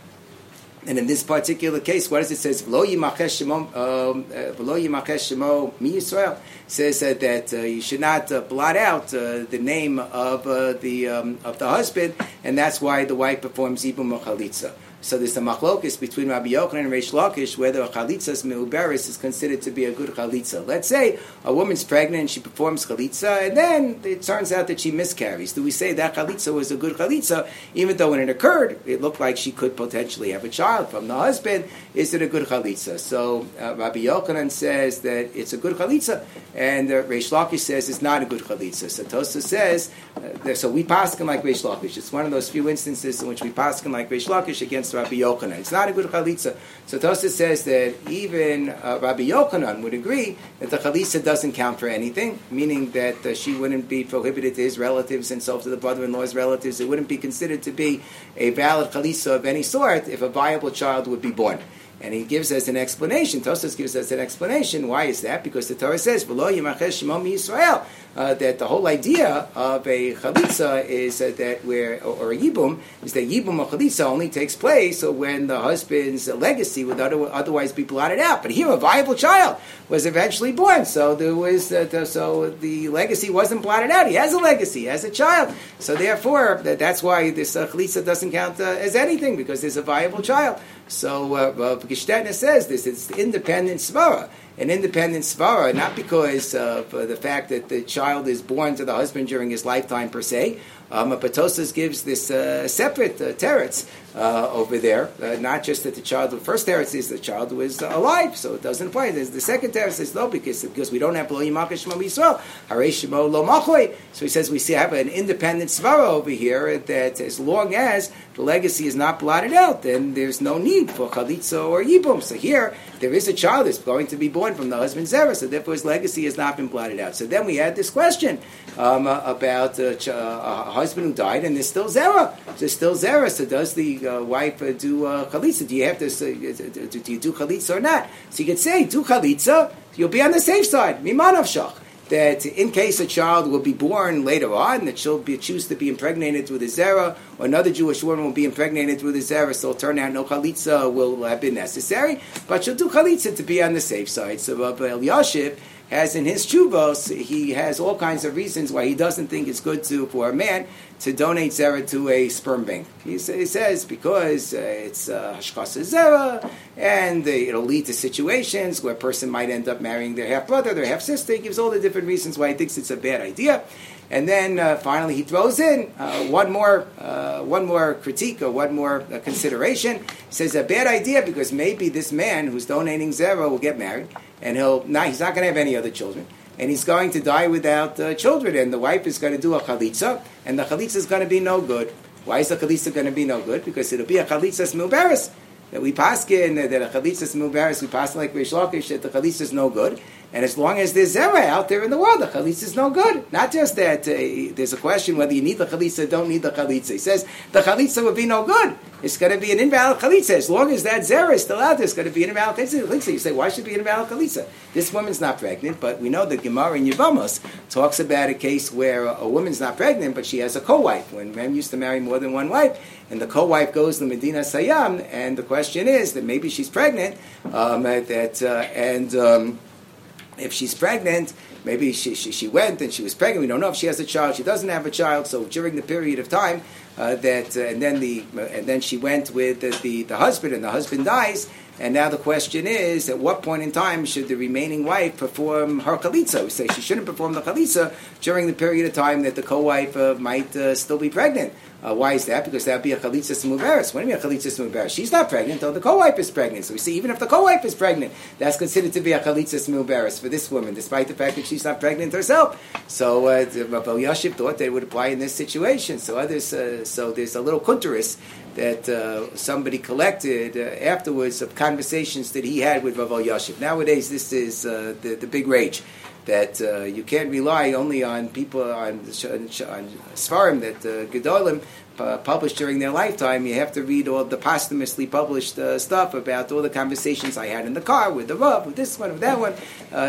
and in this particular case, what does it say? V'lo yimachesh shemo, um, uh, mi Yisrael says uh, that uh, you should not uh, blot out uh, the name of uh, the um, of the husband, and that's why the wife performs ibum chalitza. So there's a machlokis between Rabbi Yochanan and Reish Lakish whether a chalitzas meuberis is considered to be a good chalitza. Let's say a woman's pregnant and she performs chalitza, and then it turns out that she miscarries. Do we say that chalitza was a good chalitza, even though when it occurred, it looked like she could potentially have a child from the husband? Is it a good chalitza? So uh, Rabbi Yochanan says that it's a good chalitza, and uh, Reish Lakish says it's not a good chalitza. So says, uh, so we pass him like Reish Lakish. It's one of those few instances in which we pass him like Reish Lakish against Rabbi Yochanan. It's not a good chalitza. So Tosa says that even uh, Rabbi Yochanan would agree that the chalitza doesn't count for anything, meaning that uh, she wouldn't be prohibited to his relatives and so to the brother-in-law's relatives. It wouldn't be considered to be a valid chalitza of any sort if a viable child would be born. And he gives us an explanation. Tosfos gives us an explanation. Why is that? Because the Torah says, "V'lo yimachesh shemo Yisrael." Uh, that the whole idea of a chalitza is uh, that where or, a yibum is that yibum or chalitza only takes place when the husband's legacy would other, otherwise be blotted out. But here, a viable child was eventually born, so there was uh, so the legacy wasn't blotted out. He has a legacy, he has a child, so therefore that, that's why this uh, chalitza doesn't count uh, as anything because there's a viable child. So uh, uh, says this: it's independent svara an independent svara, not because of uh, the fact that the child is born to the husband during his lifetime per se, um, but Tosfos gives this uh, separate uh, teretz uh, over there, uh, not just that the child, the first teretz is the child who is alive, so it doesn't apply. There's the second teretz is no, because, because we don't have lo yimakah shmo yisrael, hare lo machoy. So he says we see, have an independent svara over here that as long as the legacy is not blotted out, then there's no need for chalitza or yibum. So here, there is a child that's going to be born from the husband's zera, so therefore his legacy has not been blotted out. So then we had this question um, uh, about a, ch- uh, husband who died, and there's still zera. There's still zera. So does the uh, wife uh, do uh, chalitza? Do you have to? Uh, do you do chalitza or not? So you could say do chalitza. You'll be on the safe side. Mimanav shach. That in case a child will be born later on, that she'll be, choose to be impregnated with a zera, or another Jewish woman will be impregnated with a zera, so it'll turn out no chalitza will have been necessary, but she'll do chalitza to be on the safe side. So Rabbi Elyashiv has in his chuvos, he has all kinds of reasons why he doesn't think it's good to for a man to donate zera to a sperm bank. He, he says because uh, it's hashkasa uh, zera, and uh, it'll lead to situations where a person might end up marrying their half brother, their half sister. He gives all the different reasons why he thinks it's a bad idea. And then uh, finally, he throws in uh, one more, uh, one more critique or one more uh, consideration. He says a bad idea because maybe this man who's donating zera will get married, and he'll not, he's not going to have any other children, and he's going to die without uh, children, and the wife is going to do a chalitza, and the chalitza is going to be no good. Why is the chalitza going to be no good? Because it'll be a chalitza smilberis that we paskin that a chalitza smilberis we pass like Reish Lakish that the chalitza is no good. And as long as there's zera out there in the world, the chalitza is no good. Not just that uh, there's a question whether you need the chalitza, don't need the chalitza. He says the chalitza would be no good. It's going to be an invalid chalitza. As long as that zera is still out there, it's going to be an invalid chalitza. You say, why should it be an invalid chalitza? This woman's not pregnant, but we know that Gemara in Yevamos talks about a case where a woman's not pregnant, but she has a co-wife. When men used to marry more than one wife, and the co-wife goes to medinas hayam, and the question is that maybe she's pregnant, um, that uh, and. Um, if she's pregnant, maybe she, she, she, went and she was pregnant. We don't know if she has a child. She doesn't have a child. So during the period of time uh, that, uh, and then the, uh, and then she went with the, the, the, husband, and the husband dies. And now the question is, at what point in time should the remaining wife perform her chalitza? We say she shouldn't perform the chalitza during the period of time that the co-wife uh, might uh, still be pregnant. Uh, why is that? Because that would be a chalitza smuberis. What do you mean a chalitza smuberis? She's not pregnant, though the co-wife is pregnant. So we see, even if the co-wife is pregnant, that's considered to be a chalitza smuberis for this woman, despite the fact that she's not pregnant herself. So uh, Rav Elyashiv thought it would apply in this situation. So others, uh, so there's a little kunteris that uh, somebody collected uh, afterwards of conversations that he had with Rav Elyashiv. Nowadays, this is uh, the, the big rage that uh, you can't rely only on people on, on, Svarim that uh, Gedolim uh, published during their lifetime. You have to read all the posthumously published uh, stuff about all the conversations I had in the car with the Rav, with this one, with that one.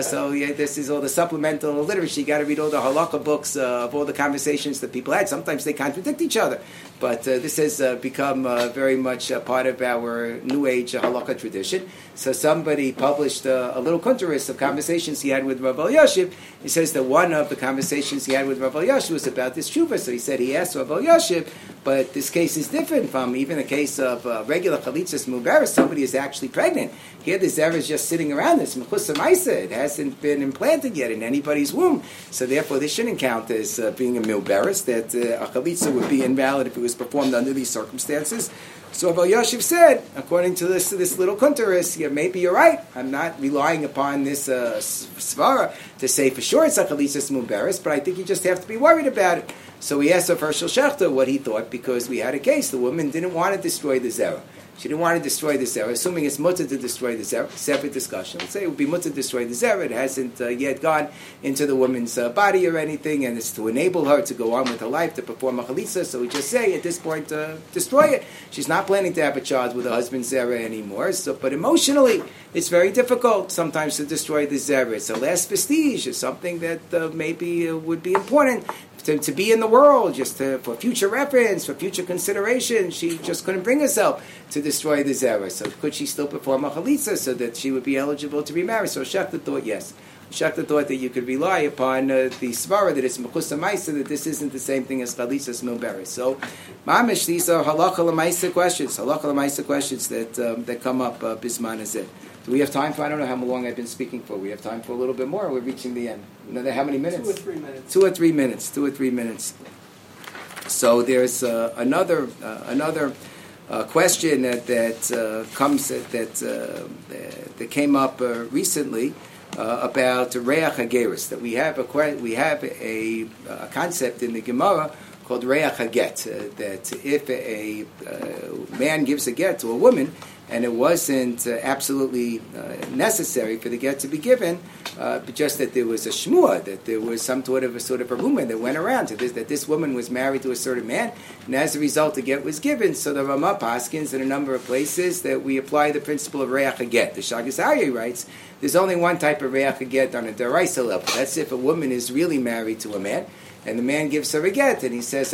So yeah, this is all the supplemental literature. You got to read all the halakha books of all the conversations that people had. Sometimes they contradict each other, but uh, this has uh, become very much a part of our New Age halakha tradition. So somebody published a little kuntaris of conversations he had with Rav Elyashiv. He says that one of the conversations he had with Rav Elyashiv was about this tshuva. So he said he asked Rav Elyashiv but this case is different from even a case of uh, regular chalitzas mubaris. Somebody is actually pregnant. Here, the zera is just sitting around. This mechusa It hasn't been implanted yet in anybody's womb. So therefore, this shouldn't count as uh, being a milberis. That uh, a chalitza would be invalid if it was performed under these circumstances. So Abel Yashiv said, according to this this little kunteris, yeah, maybe you're right. I'm not relying upon this uh, svara to say for sure it's a chalitza mubaris, but I think you just have to be worried about it. So we asked Rav Hershel Schachter what he thought because we had a case. The woman didn't want to destroy the zera. She didn't want to destroy the zera, assuming it's mutter to destroy the zera. Separate discussion. Let's say it would be mutter to destroy the zera. It hasn't uh, yet gone into the woman's uh, body or anything, and it's to enable her to go on with her life to perform a chalitza. So we just say at this point, uh, destroy it. She's not planning to have a child with her husband's zera anymore. So, but emotionally, it's very difficult sometimes to destroy the zera. It's a last vestige. It's something that uh, maybe uh, would be important to, to be in the world, just to, for future reference, for future consideration. She just couldn't bring herself to destroy the zera. So could she still perform a chalitza so that she would be eligible to be married? So Schachter thought yes. Schachter thought that you could rely upon uh, the svara that it's mechusa maisa that this isn't the same thing as chalitzas milberis. So, mamish, these are halacha lemaisa questions, halacha lemaisa questions that um, that come up uh, bisman is it. Do we have time for? I don't know how long I've been speaking for. We have time for a little bit more. We're reaching the end. How many minutes? Two or three minutes. Two or three minutes. Two or three minutes. So there's uh, another uh, another uh, question that that uh, comes that that, uh, that came up uh, recently about reach hageris. That we have a we have a, a concept in the Gemara called reach haget. that if a, a man gives a get to a woman and it wasn't uh, absolutely uh, necessary for the get to be given, uh, but just that there was a shmua, that there was some sort of a sort of a rumor that went around to this, that this woman was married to a certain man, and as a result, the get was given. So the Ramah Paskins in a number of places that we apply the principle of reach get. The Shagas Aryeh writes, there's only one type of reach get on a deraisa level. That's if a woman is really married to a man. And the man gives her a get, and he says,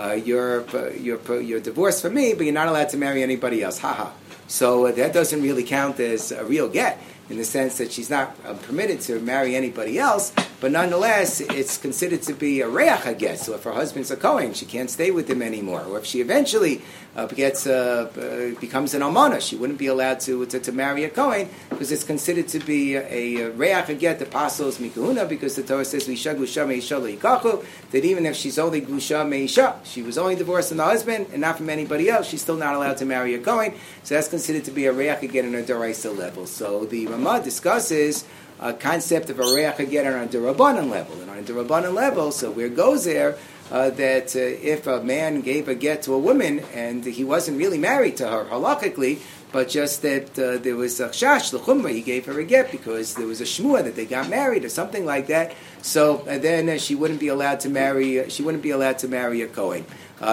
uh, you're, you're, you're divorced from me, but you're not allowed to marry anybody else. Haha. Ha. So uh, that doesn't really count as a real get in the sense that she's not uh, permitted to marry anybody else, but nonetheless, it's considered to be a reach, I guess. So if her husband's a Kohen, she can't stay with him anymore. Or if she eventually uh, gets uh, uh, becomes an almana, she wouldn't be allowed to, to, to, marry a Kohen because it's considered to be a, a reach get the apostles mikahuna because the Torah says Lisha Gusha Meisha that even if she's only Gusha Meisha, she was only divorced from the husband and not from anybody else, she's still not allowed to marry a Kohen. So that's considered to be a reach get in a Daraisa level. So the Ramah discusses a concept of a reach haget on a derabanan level. And on a derabanan level, so where it goes there, uh, that uh, if a man gave a get to a woman and he wasn't really married to her halachically, but just that uh, there was a chash, the chumrah, he gave her a get because there was a shmua that they got married or something like that. So uh, then uh, she wouldn't be allowed to marry. Uh, she wouldn't be allowed to marry a kohen.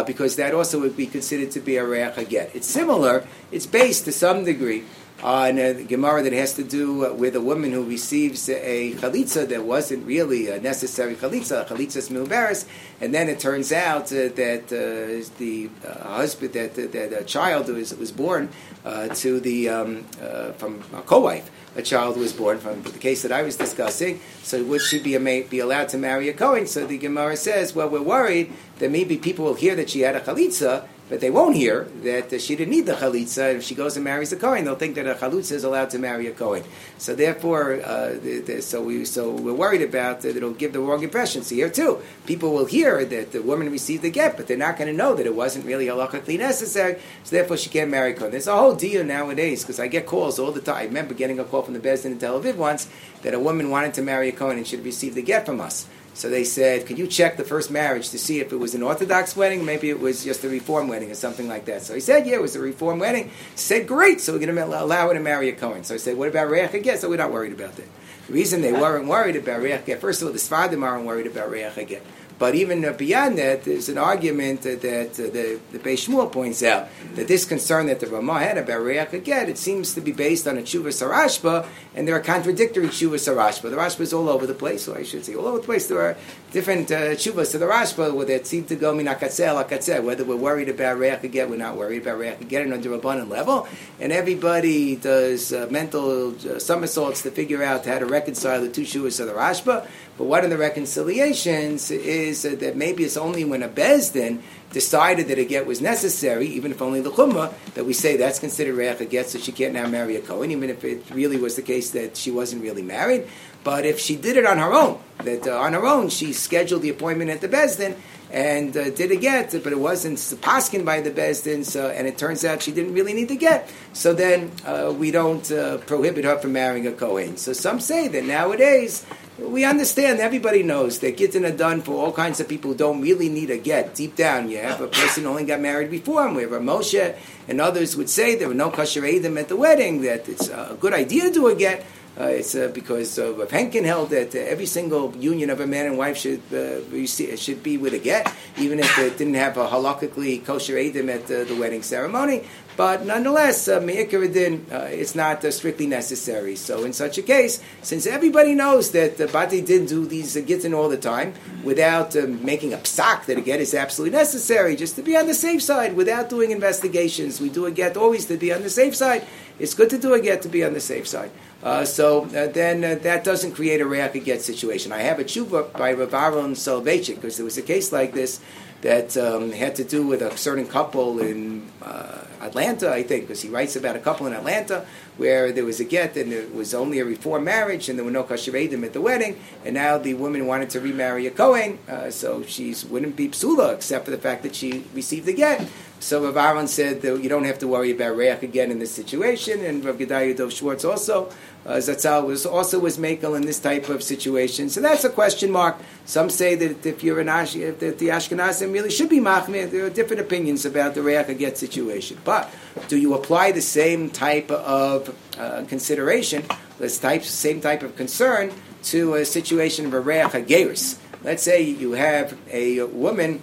because that also would be considered to be a reach get. It's similar. It's based to some degree on a Gemara that has to do with a woman who receives a chalitza that wasn't really a necessary chalitza, a chalitza's milbaris, and then it turns out uh, that uh, the uh, husband, that, that a child was, was born uh, to the um, uh, from a co-wife, a child was born from the case that I was discussing. So would she be, a, be allowed to marry a Kohen? So the Gemara says, well, we're worried that maybe people will hear that she had a chalitza, but they won't hear that she didn't need the chalitza. If she goes and marries a kohen, they'll think that a chalitza is allowed to marry a kohen. So therefore, uh, the, the, so we so we're worried about that it'll give the wrong impression. So here too, people will hear that the woman received the get, but they're not going to know that it wasn't really halachically necessary. So therefore, she can't marry a kohen. There's a whole deal nowadays because I get calls all the time. I remember getting a call from the Bezdin in Tel Aviv once that a woman wanted to marry a kohen and should receive the get from us. So they said, could you check the first marriage to see if it was an Orthodox wedding? Maybe it was just a Reform wedding or something like that. So he said, yeah, it was a Reform wedding. He said, great, so we're going to allow her to marry a Cohen. So I said, what about Reach Haget? So we're not worried about that. The reason they weren't worried about Reach first of all, the Sfadim aren't worried about Reach Haget. But even beyond that, there's an argument that the, the Beis Shmuel points out that this concern that the Ramah had about Reach Haget, it seems to be based on a Tshuva Sarashba, and there are contradictory Tshuva Sarashba. The Rashba is all over the place, so I should say all over the place. There are different uh, to the Rashba seem to go minakatzeh lakatzeh, whether we're worried about Reach Haget, we're not worried about Reach Haget on the Rabbanan level, and everybody does uh, mental uh, somersaults to figure out how to reconcile the two Tshuvas of the Rashba. But one of the reconciliations is that maybe it's only when a Bezdin decided that a get was necessary, even if only the chumrah, that we say that's considered reach a get, so she can't now marry a Kohen, even if it really was the case that she wasn't really married. But if she did it on her own, that uh, on her own she scheduled the appointment at the Bezdin and uh, did a get, but it wasn't paskin by the Bezdin, so, and it turns out she didn't really need to get. So then uh, we don't uh, prohibit her from marrying a Kohen. So some say that nowadays we understand, everybody knows that gittin are done for all kinds of people who don't really need a get. Deep down, you have a person only got married before, we have a Moshe, and others would say there were no kosher eidim at the wedding, that it's a good idea to do a get. Uh, it's uh, because uh, Rav Henkin held that uh, every single union of a man and wife should uh, should be with a get, even if it didn't have a halakhically kosher eidim at the wedding ceremony. But nonetheless, uh, uh, it's not uh, strictly necessary. So in such a case, since everybody knows that uh, Bati didn't do these uh, gittin all the time, without uh, making a psak that a get is absolutely necessary, just to be on the safe side, without doing investigations, we do a get always to be on the safe side. It's good to do a get to be on the safe side. Uh, so uh, then uh, that doesn't create a react get situation. I have a tshuva by Rav Aaron Soloveitchik because there was a case like this that um, had to do with a certain couple in uh, Atlanta, I think, because he writes about a couple in Atlanta where there was a get and it was only a reform marriage and there were no kasher at the wedding, and now the woman wanted to remarry a Kohen, uh, so she wouldn't be psula except for the fact that she received the get. So Rav Aaron said that you don't have to worry about reach haget in this situation, and Rav Gedalia Dov Schwartz also uh, Zatzal was also was makel in this type of situation. So that's a question mark. Some say that if you're an Ash, that the Ashkenazim really should be machmir. There are different opinions about the reach haget situation. But do you apply the same type of uh, consideration, this type, same type of concern to a situation of a reach? Let's say you have a woman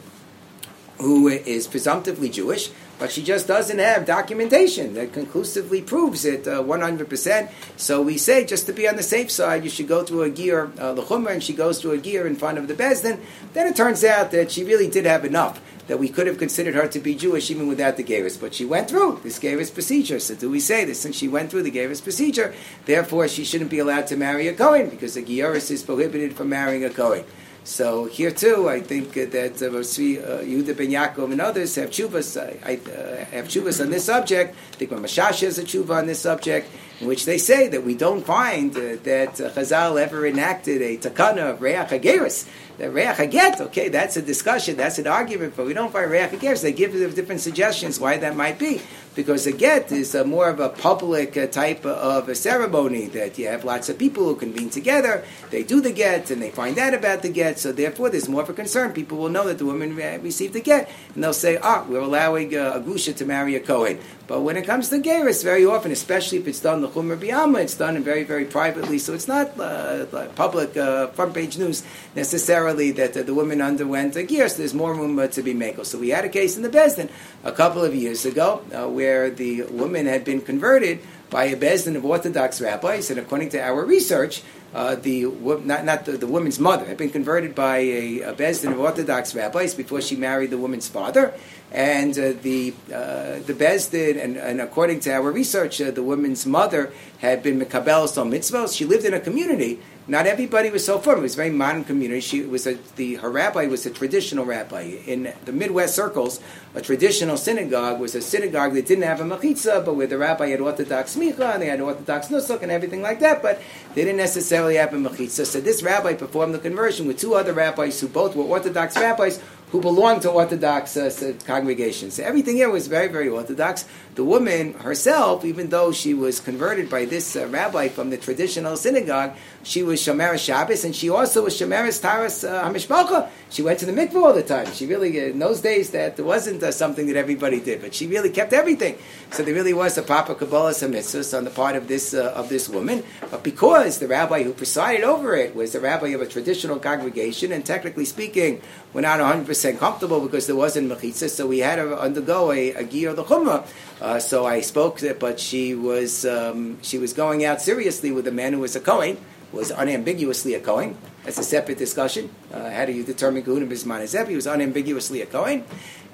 who is presumptively Jewish but she just doesn't have documentation that conclusively proves it uh, 100%. So we say, just to be on the safe side, you should go to a gear, uh, and she goes to a gear in front of the Bezdin. Then it turns out that she really did have enough that we could have considered her to be Jewish even without the Geras. But she went through this Geras procedure. So do we say this? Since she went through the Geras procedure, therefore she shouldn't be allowed to marry a Kohen because a Geras is prohibited from marrying a Kohen. So here too, I think that uh, Yehuda ben Yaakov and others have chuvas. I, uh, have chuvas on this subject. I think Mashash has a chuva on this subject, in which they say that we don't find uh, that uh, Chazal ever enacted a takana of Reach Hageris. The Reach Haget, okay, that's a discussion, that's an argument, but we don't find Reach Hageris. They give different suggestions why that might be because a get is a more of a public uh, type of a ceremony that you have lots of people who convene together, they do the get, and they find out about the get, so therefore there's more of a concern. People will know that the woman received the get, and they'll say, ah, we're allowing uh, a grusha to marry a Kohen. But when it comes to Geras, very often, especially if it's done the Chumr Biyama, it's done very, very privately, so it's not uh, public uh, front page news necessarily that uh, the woman underwent a gear, so there's more room uh, to be made. So we had a case in the Besdin a couple of years ago uh, where the woman had been converted by a bezdin of Orthodox rabbis, and according to our research, uh, the not, not the, the, woman's mother had been converted by a, a bezdin of Orthodox rabbis before she married the woman's father, and uh, the uh, the bezdin, and, and, according to our research, uh, the woman's mother had been mekabel some mitzvahs. She lived in a community not everybody was so firm. It was a very modern community. She was a, the her rabbi was a traditional rabbi in the Midwest circles. A traditional synagogue was a synagogue that didn't have a machitza, but where the rabbi had Orthodox micha and they had Orthodox nusuk and everything like that. But they didn't necessarily have a machitza. So this rabbi performed the conversion with two other rabbis who both were Orthodox rabbis who belonged to Orthodox uh, congregations. So everything here was very, very Orthodox. The woman herself, even though she was converted by this uh, rabbi from the traditional synagogue, she was Shomer Shabbos, and she also was Shomer Taras uh. She went to the mikveh all the time. She really, uh, in those days, that wasn't uh, something that everybody did, but she really kept everything. So there really was a proper Kabbalah mitzvahs on the part of this uh, of this woman. But because the rabbi who presided over it was the rabbi of a traditional congregation, and technically speaking, we're not 100% comfortable because there wasn't mechitza, so we had to undergo a, a the chumrah. Uh, so I spoke, to, but she was um, she was going out seriously with a man who was a Kohen was unambiguously a Kohen. That's a separate discussion. Uh, how do you determine Kahuna Bisman He was unambiguously a Kohen.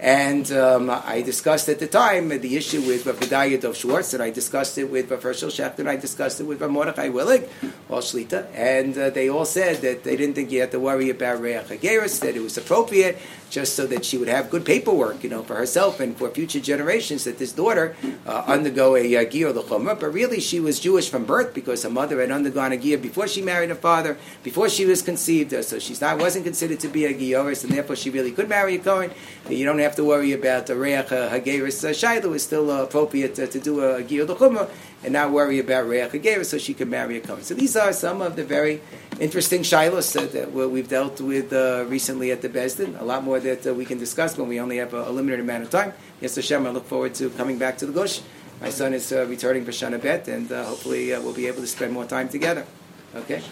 And um, I discussed at the time the issue with Rav Gedaliah Dov Schwartz, and I discussed it with Rav Hershel Schachter, and I discussed it with Rav Mordechai Willig, all Shlita, and uh, they all said that they didn't think you had to worry about Reach Hageris, that it was appropriate just so that she would have good paperwork, you know, for herself and for future generations, that this daughter uh, undergo a uh, Giyur L'chumrah. But really, she was Jewish from birth because her mother had undergone a Giyur before she married her father, before she was conceived, so she's not wasn't considered to be a Giyoris, and therefore she really could marry a Kohen. You don't have to worry about the Reach Hageris. Uh, Shiloh is still uh, appropriate uh, to do a Giyur L'chumrah and not worry about Reach Hageris, so she can marry a Kohen. So these are some of the very interesting shilos uh, that we've dealt with uh, recently at the Besdin. A lot more that we can discuss, but we only have a, a, limited amount of time. Yes, Hashem, I look forward to coming back to the Gush. My son is returning for Shana Bet, and hopefully we'll be able to spend more time together. Okay?